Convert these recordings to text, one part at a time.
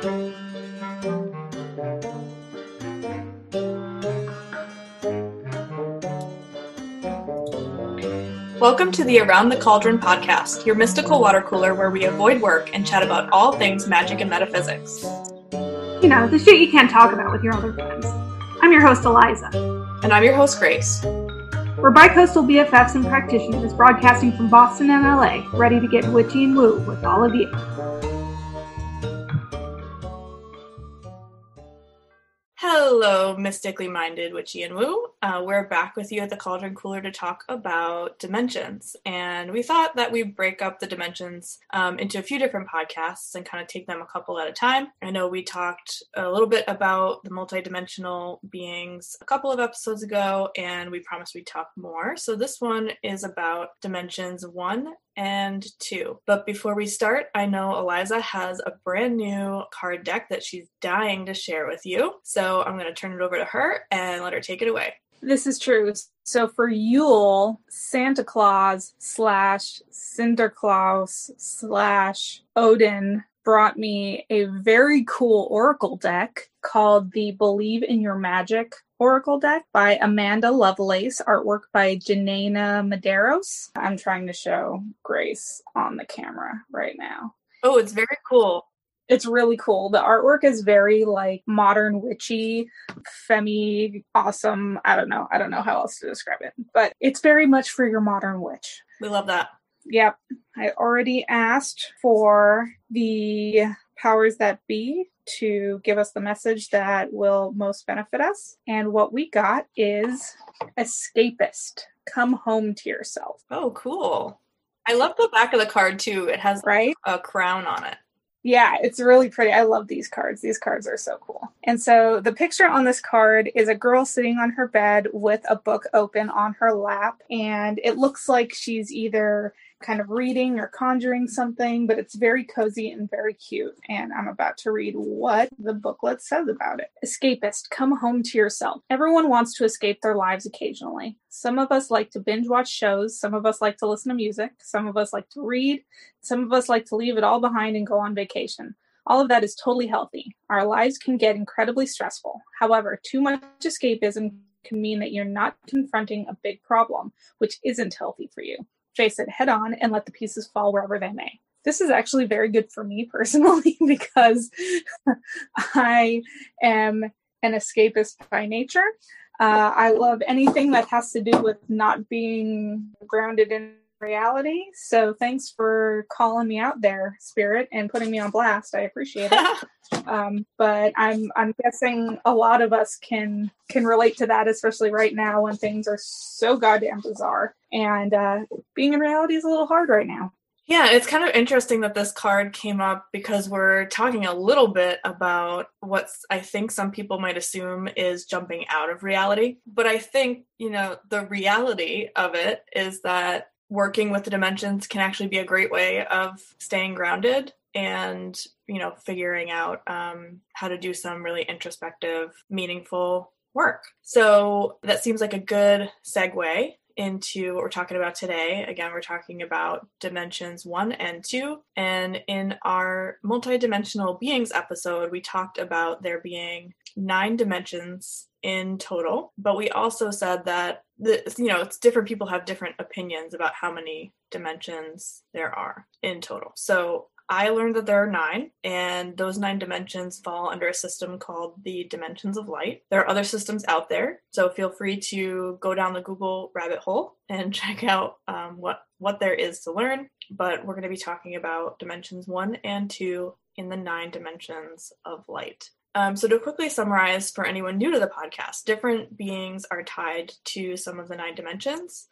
Welcome to the Around the Cauldron podcast, your mystical water cooler where we avoid work and chat about all things magic and metaphysics. You know, the shit you can't talk about with your other friends. I'm your host, Eliza. And I'm your host, Grace. We're bicoastal BFFs and practitioners broadcasting from Boston and LA, ready to get witchy and woo with all of you. Hello, mystically minded witchy and woo. Uh, we're back with you at the Cauldron Cooler to talk about dimensions. And we thought that we'd break up the dimensions um, into a few different podcasts and kind of take them a couple at a time. I know we talked a little bit about the multidimensional beings a couple of episodes ago, and we promised we'd talk more. So this one is about dimensions one and two. But before we start, I know Eliza has a brand new card deck that she's dying to share with you. So I'm going to turn it over to her and let her take it away. This is true. So for Yule, Santa Claus slash Sinterklaas slash Odin brought me a very cool oracle deck called the Believe in Your Magic Oracle deck by Amanda Lovelace, artwork by Janaina Medeiros. I'm trying to show Grace on the camera right now. Oh, it's very cool. It's really cool. The artwork is very like modern witchy, femi, awesome. I don't know. I don't know how else to describe it, but it's very much for your modern witch. We love that. Yep. I already asked for the powers that be to give us the message that will most benefit us. And what we got is escapist. Come home to yourself. Oh, cool. I love the back of the card too. It has right a crown on it. Yeah, it's really pretty. I love these cards. These cards are so cool. And so the picture on this card is a girl sitting on her bed with a book open on her lap. And it looks like she's either kind of reading or conjuring something, but it's very cozy and very cute. And I'm about to read what the booklet says about it. Escapist, come home to yourself. Everyone wants to escape their lives occasionally. Some of us like to binge watch shows, some of us like to listen to music, some of us like to read, some of us like to leave it all behind and go on vacation. All of that is totally healthy. Our lives can get incredibly stressful. However, too much escapism can mean that you're not confronting a big problem, which isn't healthy for you face it head on and let the pieces fall wherever they may. This is actually very good for me personally because I am an escapist by nature. Uh, I love anything that has to do with not being grounded in reality. So thanks for calling me out there, Spirit, and putting me on blast. I appreciate it. um, but I'm I'm guessing a lot of us can can relate to that, especially right now when things are so goddamn bizarre. And uh, being in reality is a little hard right now. Yeah, it's kind of interesting that this card came up because we're talking a little bit about what I think some people might assume is jumping out of reality. But I think, you know, the reality of it is that working with the dimensions can actually be a great way of staying grounded and you know figuring out um, how to do some really introspective meaningful work so that seems like a good segue into what we're talking about today. Again, we're talking about dimensions one and two. And in our multidimensional beings episode, we talked about there being nine dimensions in total. But we also said that the, you know, it's different people have different opinions about how many dimensions there are in total. So I learned that there are nine, and those nine dimensions fall under a system called the Dimensions of Light. There are other systems out there, so feel free to go down the Google rabbit hole and check out um, what what there is to learn. But we're going to be talking about dimensions one and two in the nine dimensions of light. Um, so, to quickly summarize for anyone new to the podcast, different beings are tied to some of the nine dimensions,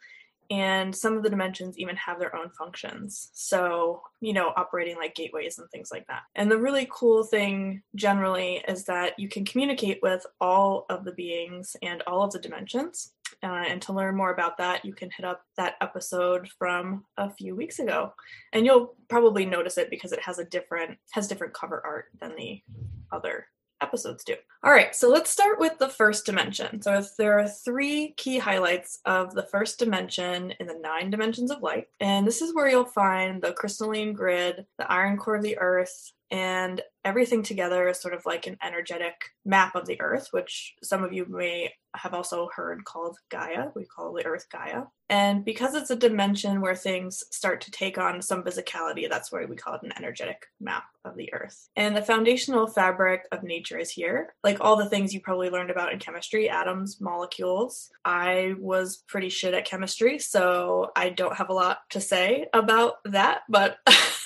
and some of the dimensions even have their own functions. So, you know, operating like gateways and things like that. And the really cool thing generally is that you can communicate with all of the beings and all of the dimensions. Uh, and to learn more about that, you can hit up that episode from a few weeks ago, and you'll probably notice it because it has a different has different cover art than the other episodes do. All right, so let's start with the first dimension. So there are three key highlights of the first dimension in the nine dimensions of light. And this is where you'll find the crystalline grid, the iron core of the earth, and everything together is sort of like an energetic map of the earth, which some of you may have also heard called Gaia. We call the earth Gaia. And because it's a dimension where things start to take on some physicality, that's why we call it an energetic map of the earth. And the foundational fabric of nature is here. Like all the things you probably learned about in chemistry, atoms, molecules. I was pretty shit at chemistry, so I don't have a lot to say about that, but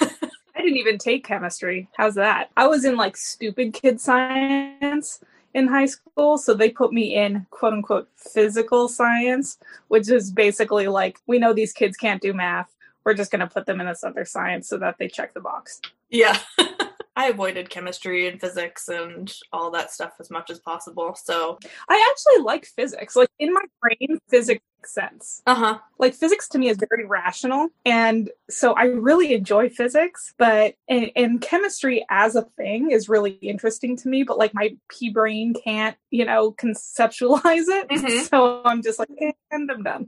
I didn't even take chemistry. How's that? I was in like stupid kid science in high school. So they put me in quote unquote physical science, which is basically like, we know these kids can't do math. We're just going to put them in this other science so that they check the box. Yeah. I avoided chemistry and physics and all that stuff as much as possible. So I actually like physics. Like in my brain, physics makes sense. Uh huh. Like physics to me is very rational, and so I really enjoy physics. But and, and chemistry as a thing is really interesting to me. But like my pea brain can't, you know, conceptualize it. Mhm. So I'm just like, eh, and I'm done.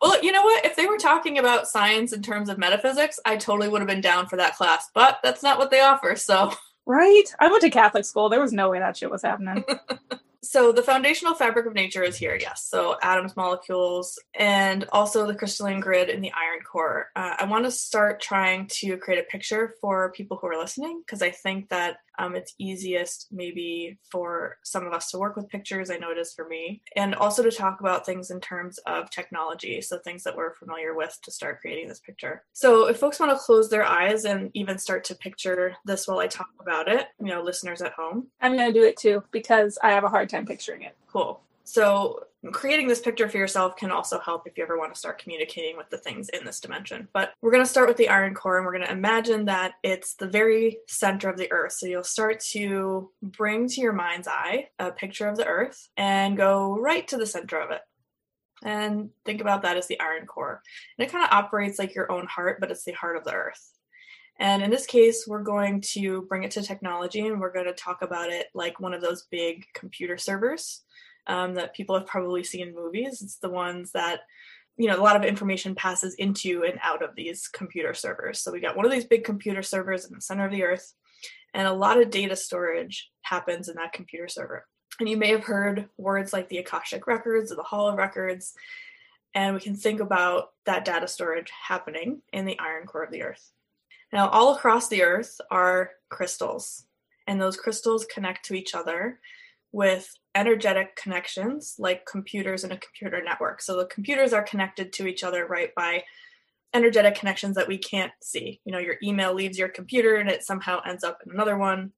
Well, you know what? If they were talking about science in terms of metaphysics, I totally would have been down for that class. But that's not what they offer. So, Right? I went to Catholic school. There was no way that shit was happening. so the foundational fabric of nature is here. Yes. So atoms, molecules, and also the crystalline grid and the iron core. Uh, I want to start trying to create a picture for people who are listening because I think that um, it's easiest maybe for some of us to work with pictures. I know it is for me, and also to talk about things in terms of technology. So things that we're familiar with to start creating this picture. So if folks want to close their eyes and even start to picture this while I talk about it, you know, listeners at home, I'm going to do it too because I have a hard time picturing it. Cool. So creating this picture for yourself can also help if you ever want to start communicating with the things in this dimension. But we're going to start with the iron core and we're going to imagine that it's the very center of the earth. So you'll start to bring to your mind's eye a picture of the earth and go right to the center of it. And think about that as the iron core. And it kind of operates like your own heart, but it's the heart of the earth. And in this case, we're going to bring it to technology and we're going to talk about it like one of those big computer servers um, that people have probably seen in movies. It's the ones that, you know, a lot of information passes into and out of these computer servers. So we got one of these big computer servers in the center of the earth, and a lot of data storage happens in that computer server. And you may have heard words like the Akashic records or the Hall of records. And we can think about that data storage happening in the iron core of the earth. Now, all across the earth are crystals, and those crystals connect to each other with energetic connections like computers in a computer network. So the computers are connected to each other, right, by energetic connections that we can't see. You know, your email leaves your computer and it somehow ends up in another one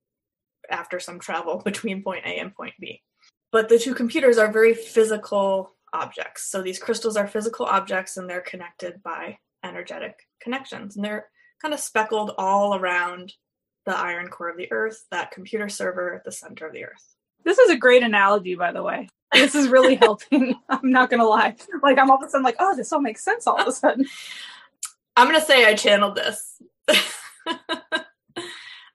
after some travel between point A and point B. But the two computers are very physical objects. So these crystals are physical objects and they're connected by energetic connections. And they're kind of speckled all around the iron core of the earth, that computer server at the center of the earth. This is a great analogy, by the way. This is really helping. I'm not going to lie. Like, I'm all of a sudden like, oh, this all makes sense all of a sudden. I'm going to say I channeled this. I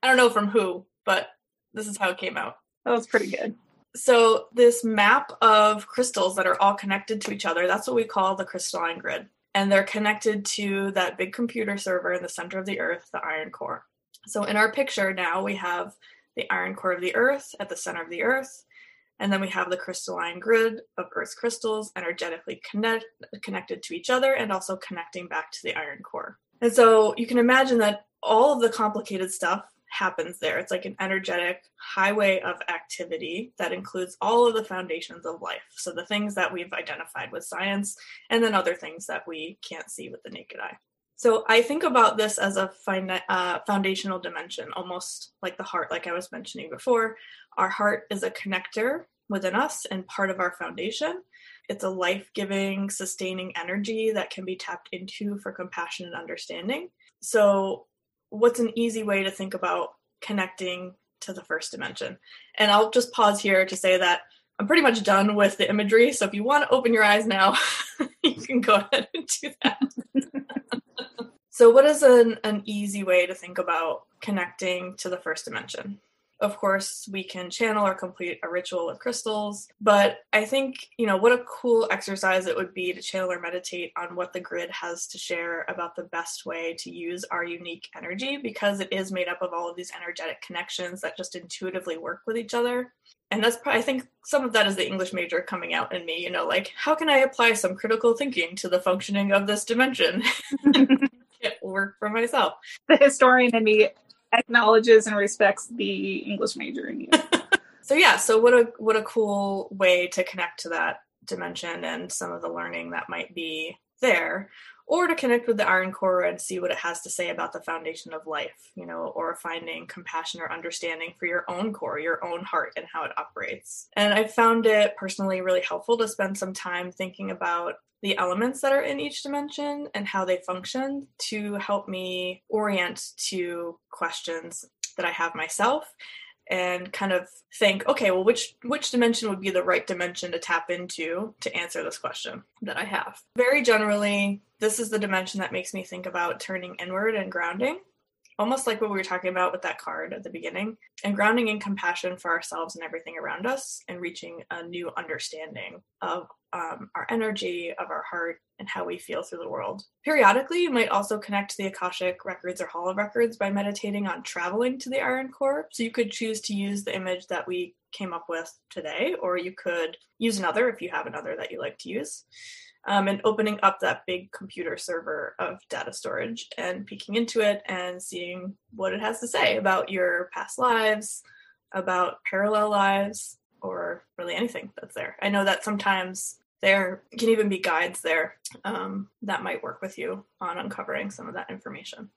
don't know from who, but this is how it came out. That was pretty good. So, this map of crystals that are all connected to each other, that's what we call the crystalline grid. And they're connected to that big computer server in the center of the earth, the iron core. So, in our picture now, we have the iron core of the earth at the center of the earth. And then we have the crystalline grid of Earth's crystals energetically connect, connected to each other and also connecting back to the iron core. And so you can imagine that all of the complicated stuff happens there. It's like an energetic highway of activity that includes all of the foundations of life. So the things that we've identified with science, and then other things that we can't see with the naked eye. So I think about this as a uh, foundational dimension, almost like the heart, like I was mentioning before. Our heart is a connector within us and part of our foundation. It's a life giving, sustaining energy that can be tapped into for compassion and understanding. So, what's an easy way to think about connecting to the first dimension? And I'll just pause here to say that I'm pretty much done with the imagery. So, if you want to open your eyes now, you can go ahead and do that. so, what is an, an easy way to think about connecting to the first dimension? Of course, we can channel or complete a ritual with crystals, but I think, you know, what a cool exercise it would be to channel or meditate on what the grid has to share about the best way to use our unique energy because it is made up of all of these energetic connections that just intuitively work with each other. And that's probably, I think some of that is the English major coming out in me, you know, like, how can I apply some critical thinking to the functioning of this dimension? it work for myself. The historian in me acknowledges and respects the English major in you. so yeah, so what a what a cool way to connect to that dimension and some of the learning that might be there or to connect with the iron core and see what it has to say about the foundation of life you know or finding compassion or understanding for your own core your own heart and how it operates. And i found it personally really helpful to spend some time thinking about the elements that are in each dimension and how they function to help me orient to questions that I have myself and kind of think okay well which which dimension would be the right dimension to tap into to answer this question that i have? Very generally this is the dimension that makes me think about turning inward and grounding almost like what we were talking about with that card at the beginning, and grounding in compassion for ourselves and everything around us, and reaching a new understanding of um, our energy, of our heart, and how we feel through the world. Periodically, you might also connect to the Akashic records or Hall of Records by meditating on traveling to the Iron Core. So you could choose to use the image that we came up with today, or you could use another if you have another that you like to use um, and opening up that big computer server of data storage and peeking into it and seeing what it has to say about your past lives, about parallel lives, or really anything that's there. I know that sometimes there can even be guides there um, that might work with you on uncovering some of that information.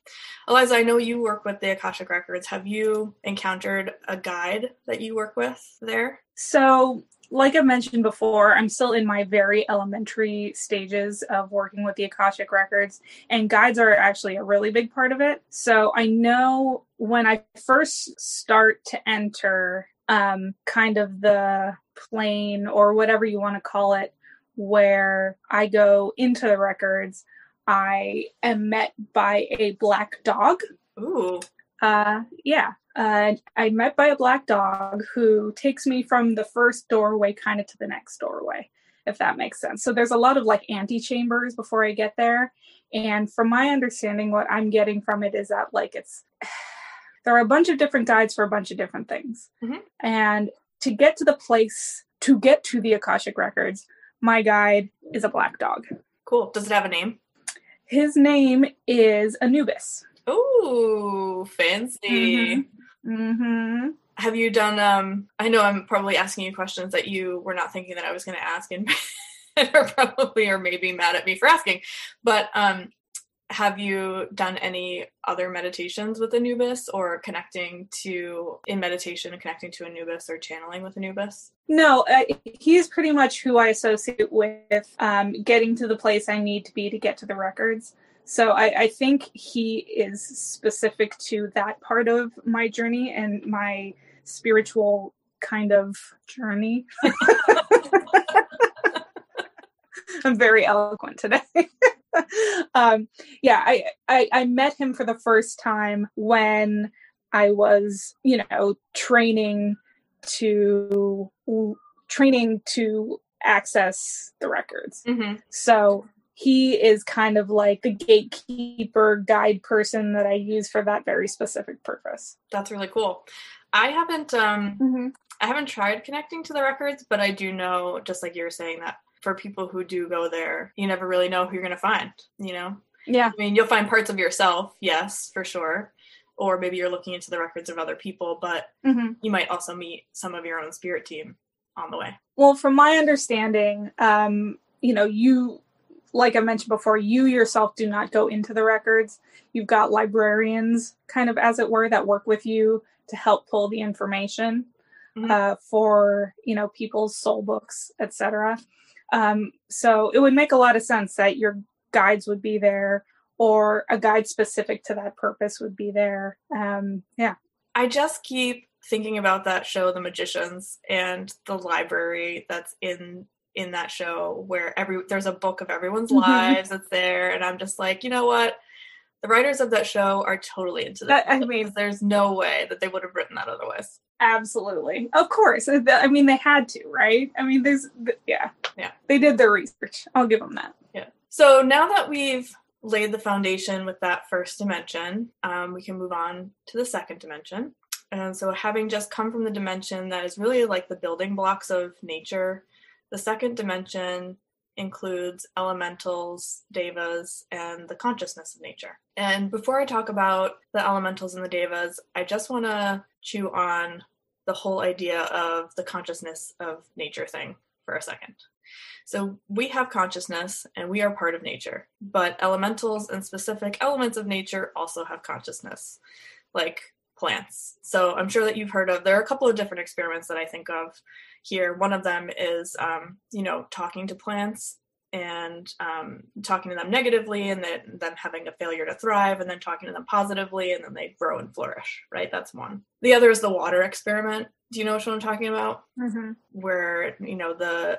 Eliza, I know you work with the Akashic Records. Have you encountered a guide that you work with there? So like I mentioned before, I'm still in my very elementary stages of working with the Akashic Records, and guides are actually a really big part of it. So I know when I first start to enter um, kind of the plane or whatever you want to call it, where I go into the records, I am met by a black dog. Ooh. Uh, yeah. Uh, I met by a black dog who takes me from the first doorway kind of to the next doorway, if that makes sense. So there's a lot of like antechambers before I get there. And from my understanding, what I'm getting from it is that like it's there are a bunch of different guides for a bunch of different things. Mm-hmm. And to get to the place, to get to the Akashic Records, my guide is a black dog. Cool. Does it have a name? His name is Anubis. Ooh, fancy. Mm-hmm. Mm-hmm. Have you done? Um, I know I'm probably asking you questions that you were not thinking that I was going to ask, and, are probably or maybe mad at me for asking. But um, have you done any other meditations with Anubis or connecting to in meditation and connecting to Anubis or channeling with Anubis? No, uh, he's pretty much who I associate with um, getting to the place I need to be to get to the records. So I, I think he is specific to that part of my journey and my spiritual kind of journey. I'm very eloquent today. um, yeah, I, I, I met him for the first time when I was, you know, training to training to access the records. Mm-hmm. So he is kind of like the gatekeeper guide person that I use for that very specific purpose. That's really cool. I haven't um mm-hmm. I haven't tried connecting to the records, but I do know just like you were saying that for people who do go there, you never really know who you're going to find, you know. Yeah. I mean, you'll find parts of yourself, yes, for sure. Or maybe you're looking into the records of other people, but mm-hmm. you might also meet some of your own spirit team on the way. Well, from my understanding, um, you know, you like I mentioned before, you yourself do not go into the records. You've got librarians, kind of as it were, that work with you to help pull the information mm-hmm. uh, for you know people's soul books, etc. Um, so it would make a lot of sense that your guides would be there, or a guide specific to that purpose would be there. Um, yeah, I just keep thinking about that show, The Magicians, and the library that's in in that show where every there's a book of everyone's mm-hmm. lives that's there and i'm just like you know what the writers of that show are totally into That-. I mean- there's no way that they would have written that otherwise. Absolutely. Of course. Uh, I mean, they had to, right? I mean, there's, yeah. Yeah. They did their research. I'll give them that. Yeah. So now that we've laid the foundation with that first dimension, um, we can move on to the second dimension. And so, having just come from the dimension that is really like the building blocks of nature, the second dimension includes elementals, devas, and the consciousness of nature. And before I talk about the elementals and the devas, I just want to chew on the whole idea of the consciousness of nature thing for a second. So we have consciousness and we are part of nature, but elementals and specific elements of nature also have consciousness, like plants. So I'm sure that you've heard of, there are a couple of different experiments that I think of here. One of them is, um, you know, talking to plants and um, talking to them negatively and then them having a failure to thrive and then talking to them positively and then they grow and flourish, right? That's one. The other is the water experiment. Do you know what I'm talking about? Mm-hmm. where you know the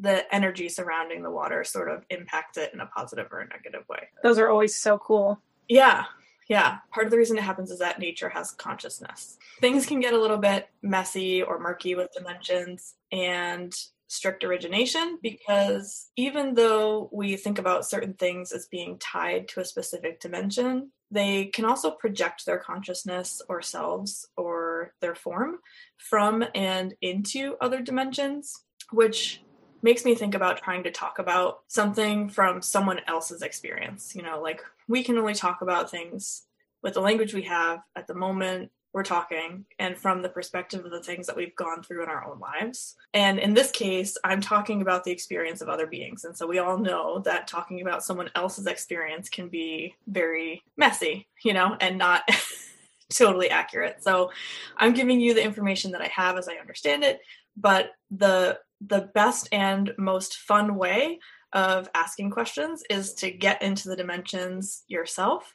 the energy surrounding the water sort of impacts it in a positive or a negative way. Those are always so cool. Yeah. Yeah. Part of the reason it happens is that nature has consciousness. Things can get a little bit messy or murky with dimensions and strict origination because even though we think about certain things as being tied to a specific dimension, they can also project their consciousness or selves or their form from and into other dimensions, which makes me think about trying to talk about something from someone else's experience. You know, like we can only talk about things with the language we have at the moment we're talking and from the perspective of the things that we've gone through in our own lives. And in this case, I'm talking about the experience of other beings. And so we all know that talking about someone else's experience can be very messy, you know, and not totally accurate. So I'm giving you the information that I have as I understand it, but the the best and most fun way of asking questions is to get into the dimensions yourself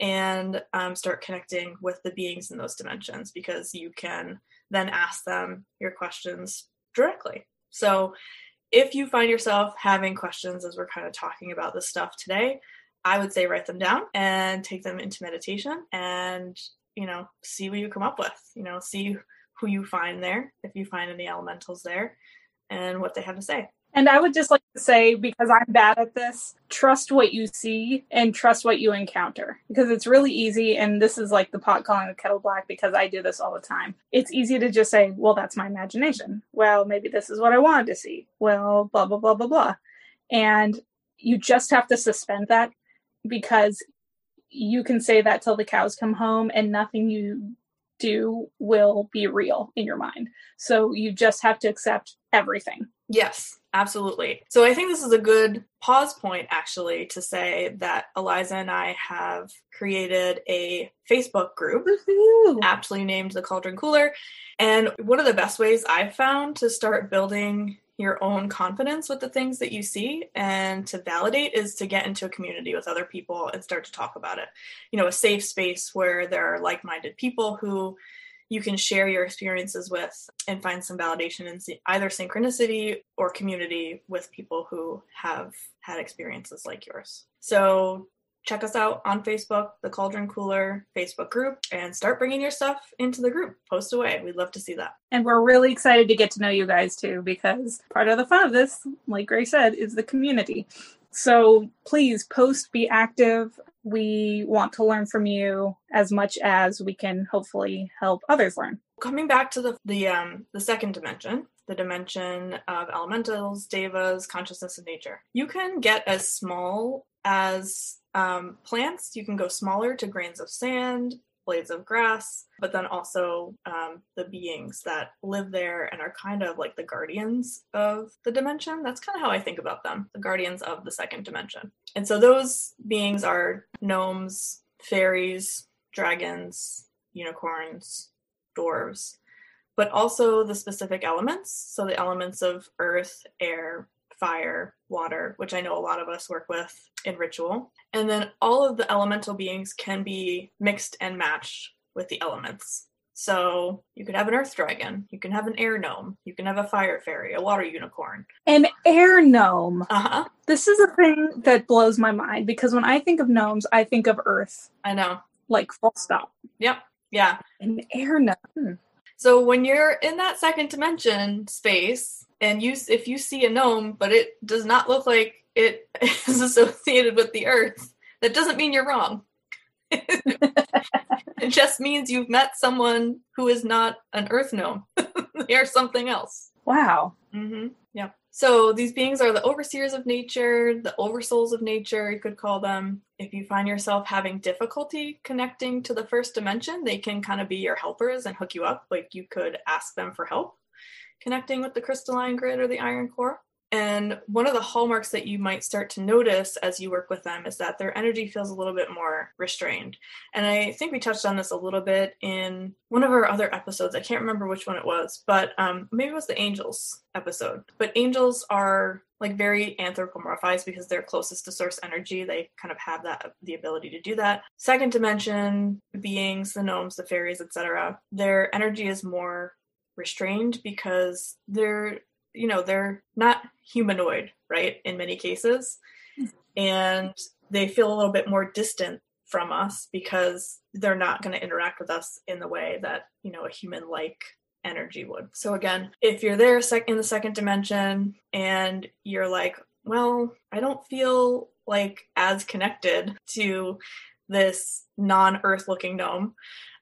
and um, start connecting with the beings in those dimensions because you can then ask them your questions directly. So if you find yourself having questions as we're kind of talking about this stuff today, I would say write them down and take them into meditation and, you know, see what you come up with. You know, see who you find there, if you find any elementals there, and what they have to say. And I would just like to say, because I'm bad at this, trust what you see and trust what you encounter. Because it's really easy, and this is like the pot calling the kettle black because I do this all the time. It's easy to just say, well, that's my imagination. Well, maybe this is what I wanted to see. Well, blah, blah, blah, blah, blah. And you just have to suspend that because you can say that till the cows come home and nothing you do will be real in your mind. So you just have to accept everything. Yes, absolutely. So I think this is a good pause point actually to say that Eliza and I have created a Facebook group aptly named the Cauldron Cooler. And one of the best ways I've found to start building your own confidence with the things that you see and to validate is to get into a community with other people and start to talk about it. You know, a safe space where there are like minded people who you can share your experiences with and find some validation in either synchronicity or community with people who have had experiences like yours. So check us out on Facebook, the Cauldron Cooler Facebook group, and start bringing your stuff into the group. Post away. We'd love to see that. And we're really excited to get to know you guys too, because part of the fun of this, like Gray said, is the community. So please post, be active. We want to learn from you as much as we can hopefully help others learn. Coming back to the the um the second dimension, the dimension of elementals, devas, consciousness of nature. You can get as small as um, plants. You can go smaller to grains of sand, blades of grass, but then also um, the beings that live there and are kind of like the guardians of the dimension. That's kind of how I think about them, the guardians of the second dimension. And so those beings are gnomes, fairies, dragons, unicorns, dwarves, but also the specific elements. So the elements of earth, air, fire, water, which I know a lot of us work with in ritual. And then all of the elemental beings can be mixed and matched with the elements. So you could have an earth dragon, you can have an air gnome, you can have a fire fairy, a water unicorn. An air gnome. Uh huh. This is a thing that blows my mind because when I think of gnomes, I think of Earth, I know. like full stop. Yep. Yeah. An air gnome. So when you're in that second dimension space, and you if you see a gnome, but it does not look like it is associated with the earth, that doesn't mean you're wrong. it just means you've met someone who is not an earth gnome. they are something else. Wow. Mm-hmm. Yeah. So these beings are the overseers of nature, the oversouls of nature, you could call them. If you find yourself having difficulty connecting to the first dimension, they can kind of be your helpers and hook you up. Like you could ask them for help connecting with the crystalline grid or the iron core. And one of the hallmarks that you might start to notice as you work with them is that their energy feels a little bit more restrained. And I think we touched on this a little bit in one of our other episodes. I can't remember which one it was, but um, maybe it was the angels episode. But angels are like very anthropomorphized because they're closest to source energy. They kind of have that the ability to do that. Second dimension beings, the gnomes, the fairies, etc. Their energy is more restrained because they're you know they're not humanoid right in many cases. And they feel a little bit more distant from us because they're not going to interact with us in the way that you know a human like energy would. So again if you're there sec- in the second dimension and you're like well i don't feel like as connected to this non-earth looking gnome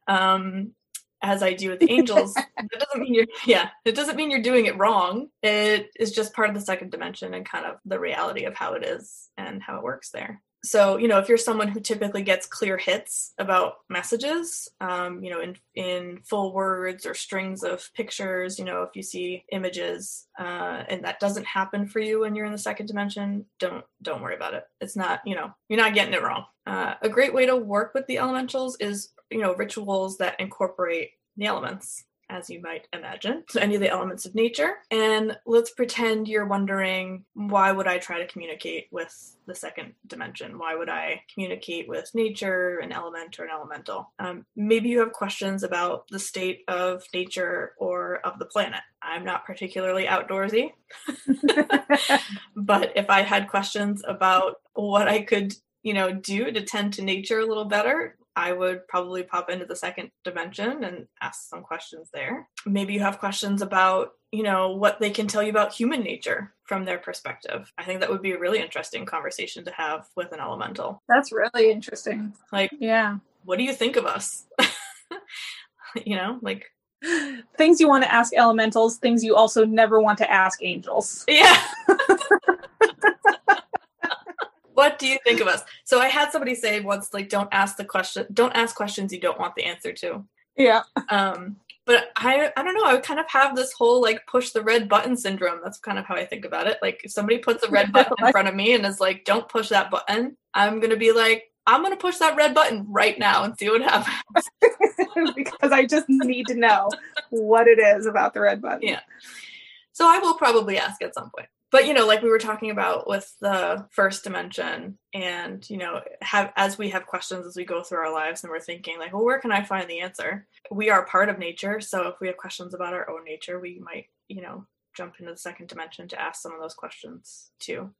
um, as I do with the angels, that doesn't mean you're yeah, it doesn't mean you're doing it wrong. It is just part of the second dimension and kind of the reality of how it is and how it works there. So, you know, if you're someone who typically gets clear hits about messages, um, you know, in in full words or strings of pictures, you know, if you see images uh, and that doesn't happen for you when you're in the second dimension, don't don't worry about it. It's not, you know, you're not getting it wrong. Uh, a great way to work with the elementals is you know rituals that incorporate the elements as you might imagine so any of the elements of nature. And let's pretend you're wondering why would i try to communicate with the second dimension? Why would i communicate with nature an element or an elemental? Um, maybe you have questions about the state of nature or of the planet. I'm not particularly outdoorsy but if i had questions about what i could you know do to tend to nature a little better I would probably pop into the second dimension and ask some questions there. Maybe you have questions about, you know, what they can tell you about human nature from their perspective. I think that would be a really interesting conversation to have with an elemental. That's really interesting. Like, Yeah. what do you think of us? you know, like, Things you want to ask elementals, things you also never want to ask angels. yeah. what do you think of us? So I had somebody say once, like, don't ask the question, don't ask questions you don't want the answer to. Yeah. Um, but I, I don't know. I would kind of have this whole like push the red button syndrome. That's kind of how I think about it. Like if somebody puts a red button in front of me and is like, "Don't push that button," I'm gonna be like, "I'm gonna push that red button right now and see what happens." because I just need to know what it is about the red button. Yeah. So I will probably ask at some point. But you know, like we were talking about with the first dimension, and you know, have as we have questions as we go through our lives, and we're thinking like, well, where can I find the answer? We are part of nature, so if we have questions about our own nature, we might, you know, jump into the second dimension to ask some of those questions too.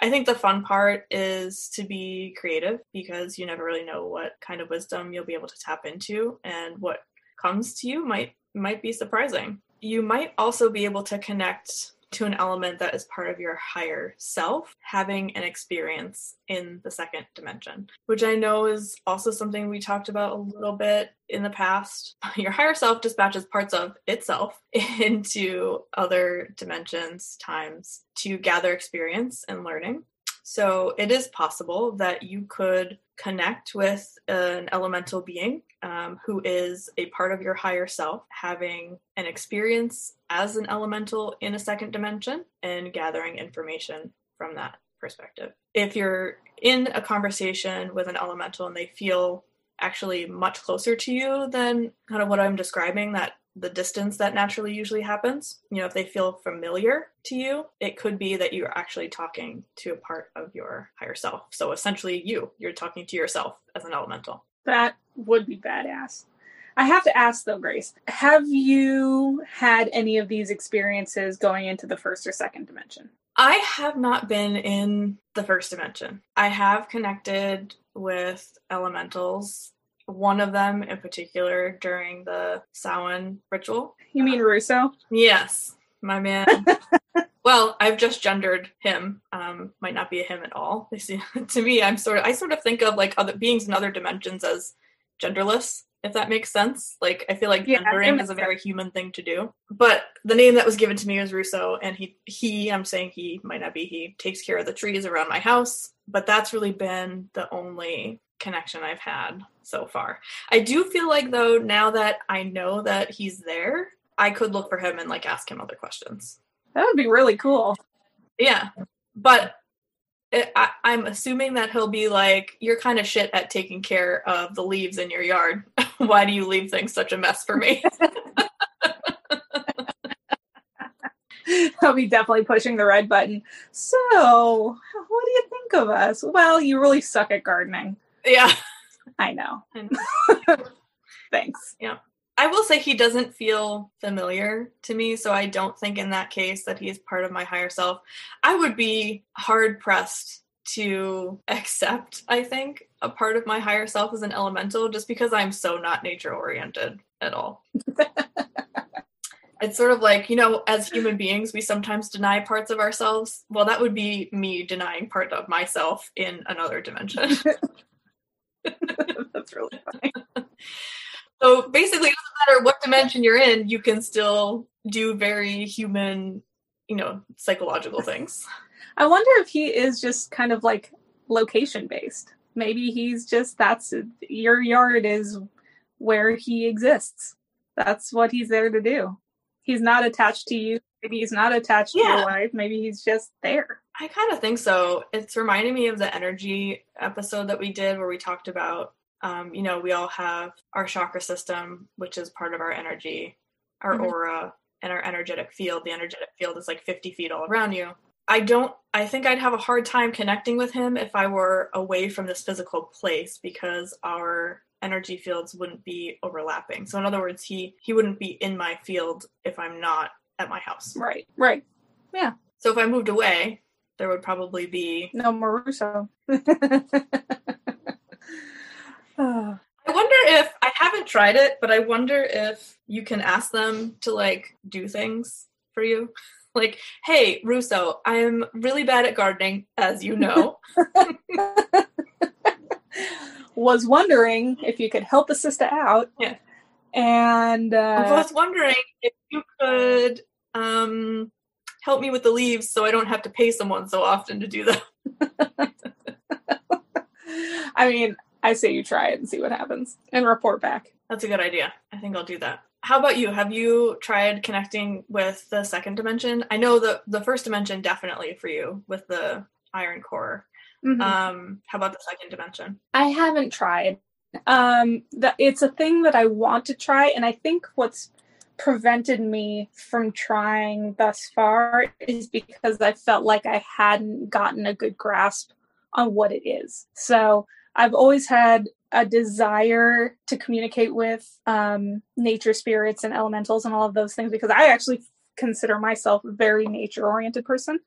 I think the fun part is to be creative because you never really know what kind of wisdom you'll be able to tap into and what comes to you might might be surprising. You might also be able to connect to an element that is part of your higher self having an experience in the second dimension, which I know is also something we talked about a little bit in the past. Your higher self dispatches parts of itself into other dimensions, times to gather experience and learning. So it is possible that you could connect with an elemental being um, who is a part of your higher self, having an experience as an elemental in a second dimension and gathering information from that perspective. If you're in a conversation with an elemental and they feel actually much closer to you than kind of what I'm describing, that the distance that naturally usually happens. You know, if they feel familiar to you, it could be that you're actually talking to a part of your higher self. So essentially, you, you're talking to yourself as an elemental. That would be badass. I have to ask though, Grace, have you had any of these experiences going into the first or second dimension? I have not been in the first dimension. I have connected with elementals, one of them in particular during the Samhain ritual. You mean Russo? Yes, my man. well, I've just gendered him. Um, might not be a him at all. To me, I'm sort of I sort of think of like other beings in other dimensions as genderless if that makes sense. Like I feel like Yeah, gendering is a very human thing to do. But the name that was given to me was Russo, and he he I'm saying he might not be he takes care of the trees around my house, but that's really been the only connection I've had so far. I do feel like though now that I know that he's there, I could look for him and like ask him other questions. That would be really cool. Yeah, but it, I, I'm assuming that he'll be like, "You're kind of shit at taking care of the leaves in your yard. Why do you leave things such a mess for me?" I'll be definitely pushing the red button. So, what do you think of us? Well, you really suck at gardening. Yeah, I know. And Thanks. Yeah. I will say he doesn't feel familiar to me, so I don't think in that case that he's part of my higher self. I would be hard pressed to accept, I think, a part of my higher self as an elemental just because I'm so not nature oriented at all. it's sort of like, you know, as human beings, we sometimes deny parts of ourselves. Well, that would be me denying part of myself in another dimension. That's really funny. So basically, it doesn't matter what dimension you're in, you can still do very human, you know, psychological things. I wonder if he is just kind of like location based. Maybe he's just that's your yard is where he exists. That's what he's there to do. He's not attached to you. Maybe he's not attached to your wife. Maybe he's just there. I kind of think so. It's reminding me of the energy episode that we did where we talked about, um, you know, we all have our chakra system, which is part of our energy, our Mhm. aura, and our energetic field. The energetic field is like 50 feet all around you. I don't, I think I'd have a hard time connecting with him if I were away from this physical place because our energy fields wouldn't be overlapping. So in other words, he he wouldn't be in my field if I'm not at my house. Right. Right. Yeah. So if I moved away, there would probably be No Maruso. I wonder if I haven't tried it, but I wonder if you can ask them to like do things for you. Like, hey, Russo, I'm really bad at gardening, as you know. was wondering if you could help a sister out. Yeah. And I uh, was wondering if you could um, help me with the leaves so I don't have to pay someone so often to do that. I mean, I say you try it and see what happens and report back. That's a good idea. I think I'll do that. How about you? Have you tried connecting with the second dimension? I know the the first dimension definitely for you with the iron core. Mhm. Um, how about the second dimension? I haven't tried. Um, the, it's a thing that I want to try, and I think what's prevented me from trying thus far is because I felt like I hadn't gotten a good grasp on what it is. So I've always had a desire to communicate with um, nature spirits and elementals and all of those things because I actually consider myself a very nature oriented person.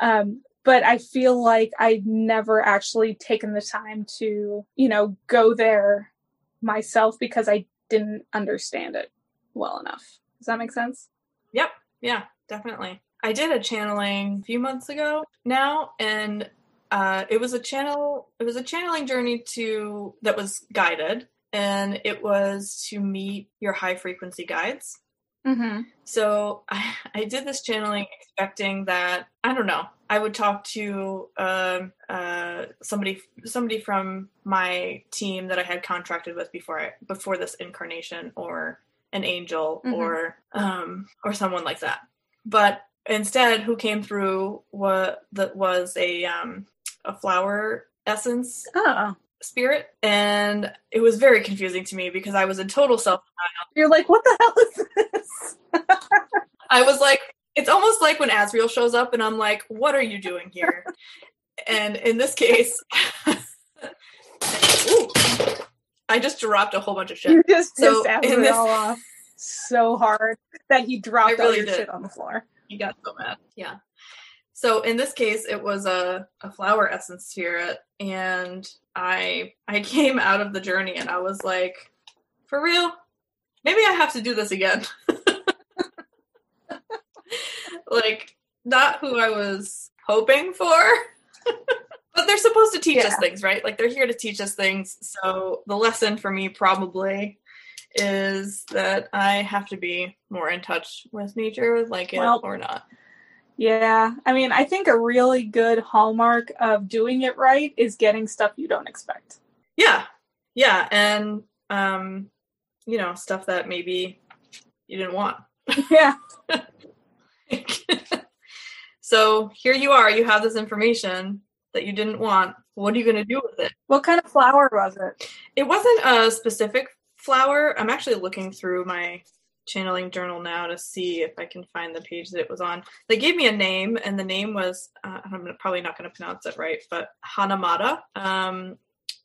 Um, but I feel like I've never actually taken the time to, you know, go there myself because I didn't understand it well enough. Does that make sense? Yep. Yeah, definitely. I did a channeling a few months ago now, and uh, it was a channel. It was a channeling journey to that was guided, and it was to meet your high frequency guides. Mm-hmm. So I, I did this channeling expecting that I don't know I would talk to um, uh, somebody somebody from my team that I had contracted with before I, before this incarnation or an angel Mhm. or um, or someone like that. But instead, who came through what that was a um, a flower essence Oh, spirit, and it was very confusing to me because I was in total self you're like, what the hell is this? I was like, it's almost like when Asriel shows up and I'm like, what are you doing here? and in this case, I just dropped a whole bunch of shit. You just So, in it this- all off so hard that he dropped I all really your did. shit on the floor. He got so mad. Yeah. So in this case, it was a, a flower essence spirit, and I I came out of the journey and I was like, for real, maybe I have to do this again. like not who I was hoping for. But they're supposed to teach us things, right? Like they're here to teach us things. So the lesson for me probably is that I have to be more in touch with nature, like it Well- or not. Yeah, I mean, I think a really good hallmark of doing it right is getting stuff you don't expect. Yeah. Yeah. And um, you know, stuff that maybe you didn't want. Yeah, so here you are, you have this information that you didn't want. What are you gonna do with it? what kind of flower was it? It wasn't a specific flower. I'm actually looking through my channeling journal now to see if I can find the page that it was on. They gave me a name, and the name was uh, I'm probably not going to pronounce it right, but Hanamata um,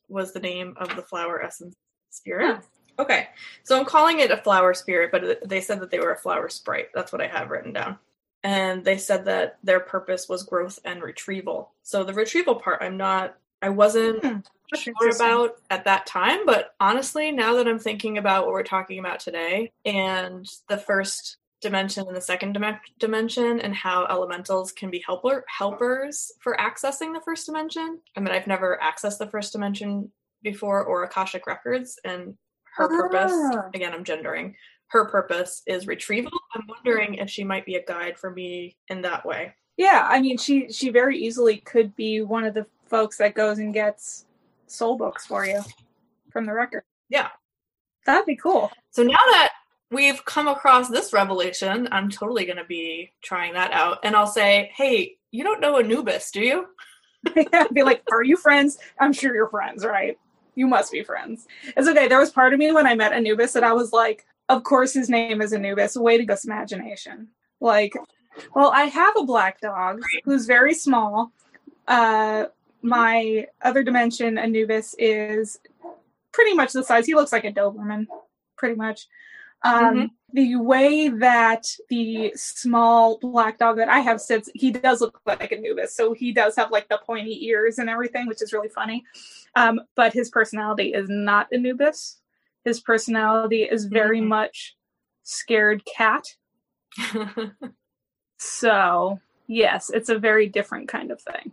was the name of the flower essence spirit. Okay, so I'm calling it a flower spirit, but they said that they were a flower sprite. That's what I have written down. And they said that their purpose was growth and retrieval. So the retrieval part, I'm not, I wasn't Hmm, sure about at that time, but honestly, now that I'm thinking about what we're talking about today and the first dimension and the second dim- dimension and how elementals can be helper helpers for accessing the first dimension. I mean, I've never accessed the first dimension before or Akashic records and her purpose, Ah. again, I'm gendering. Her purpose is retrieval. I'm wondering if she might be a guide for me in that way. Yeah, I mean, she she very easily could be one of the folks that goes and gets soul books for you from the record. Yeah. That'd be cool. So now that we've come across this revelation, I'm totally going to be trying that out. And I'll say, hey, you don't know Anubis, do you? I'd be like, are you friends? I'm sure you're friends, right? You must be friends. It's okay. There was part of me when I met Anubis that I was like, of course his name is Anubis. Way to go, imagination. Like, well, I have a black dog who's very small. Uh, my other dimension, Anubis, is pretty much the size. He looks like a Doberman, pretty much. Um, Mhm. The way that the small black dog that I have sits, he does look like Anubis. So he does have like the pointy ears and everything, which is really funny. Um, but his personality is not Anubis. His personality is very Mhm. much scared cat. So, yes, it's a very different kind of thing.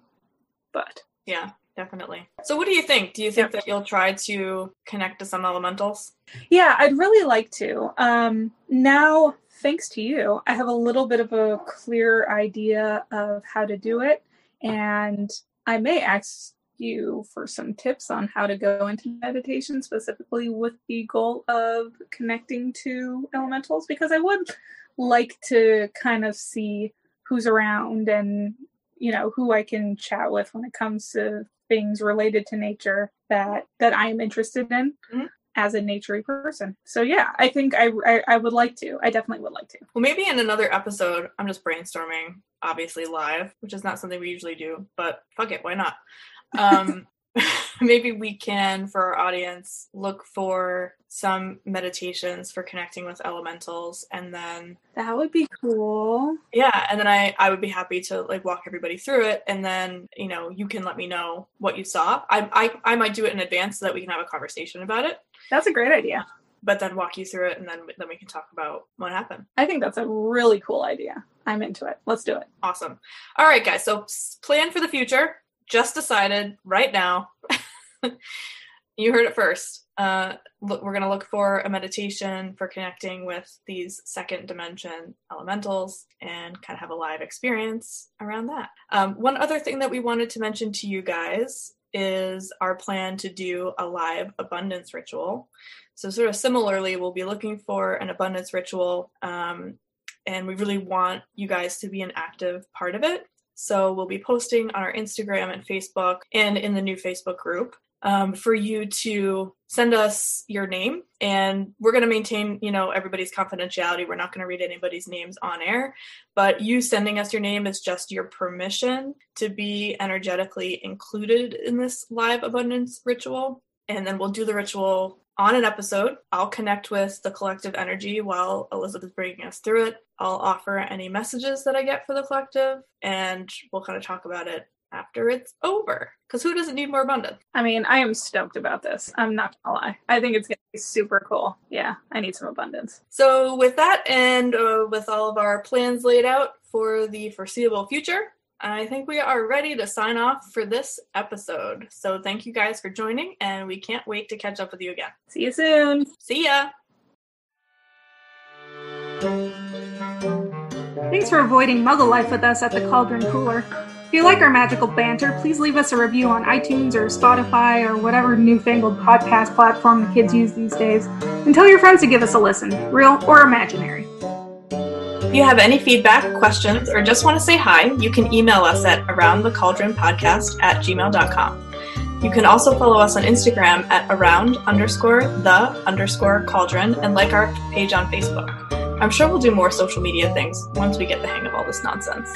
But yeah, definitely. So, what do you think? Do you think that you'll try to connect to some elementals? yeah, I'd really like to. Um, now, thanks to you, I have a little bit of a clear idea of how to do it. And I may ask you for some tips on how to go into meditation specifically with the goal of connecting to elementals because I would like to kind of see who's around and you know who I can chat with when it comes to things related to nature that that I am interested in Mhm. as a naturey person. So yeah, I think I, I I would like to. I definitely would like to. Well, maybe in another episode, I'm just brainstorming, obviously live, which is not something we usually do, but fuck it, why not? Um, maybe we can, for our audience, look for some meditations for connecting with elementals, and then That would be cool. yeah, and then I I would be happy to like walk everybody through it, and then you know you can let me know what you saw. I I I might do it in advance so that we can have a conversation about it, That's a great idea. but then walk you through it, and then then we can talk about what happened. I think that's a really cool idea. I'm into it. Let's do it. Awesome. All right, guys. So plan for the future. Just decided right now. you heard it first. Uh, look, we're going to look for a meditation for connecting with these second dimension elementals and kind of have a live experience around that. Um, one other thing that we wanted to mention to you guys is our plan to do a live abundance ritual. So, sort of similarly, we'll be looking for an abundance ritual um, and we really want you guys to be an active part of it. So we'll be posting on our Instagram and Facebook and in the new Facebook group um, for you to send us your name. And we're going to maintain, you know, everybody's confidentiality. We're not going to read anybody's names on air, but you sending us your name is just your permission to be energetically included in this live abundance ritual. And then we'll do the ritual on an episode, I'll connect with the collective energy while Elizabeth's bringing us through it. I'll offer any messages that I get for the collective, and we'll kind of talk about it after it's over. Because who doesn't need more abundance? I mean, I am stoked about this. I'm not gonna lie. I think it's gonna be super cool. Yeah, I need some abundance. So, with that, and uh, with all of our plans laid out for the foreseeable future, I think we are ready to sign off for this episode. So, thank you guys for joining, and we can't wait to catch up with you again. See you soon. See ya. Thanks for avoiding Muggle life with us at the Cauldron Cooler. If you like our magical banter, please leave us a review on iTunes or Spotify or whatever newfangled podcast platform the kids use these days. And tell your friends to give us a listen, real or imaginary. If you have any feedback, questions, or just want to say hi, you can email us at aroundthecauldronpodcast at gmail.com. You can also follow us on Instagram at around underscore the underscore cauldron and like our page on Facebook. I'm sure we'll do more social media things once we get the hang of all this nonsense.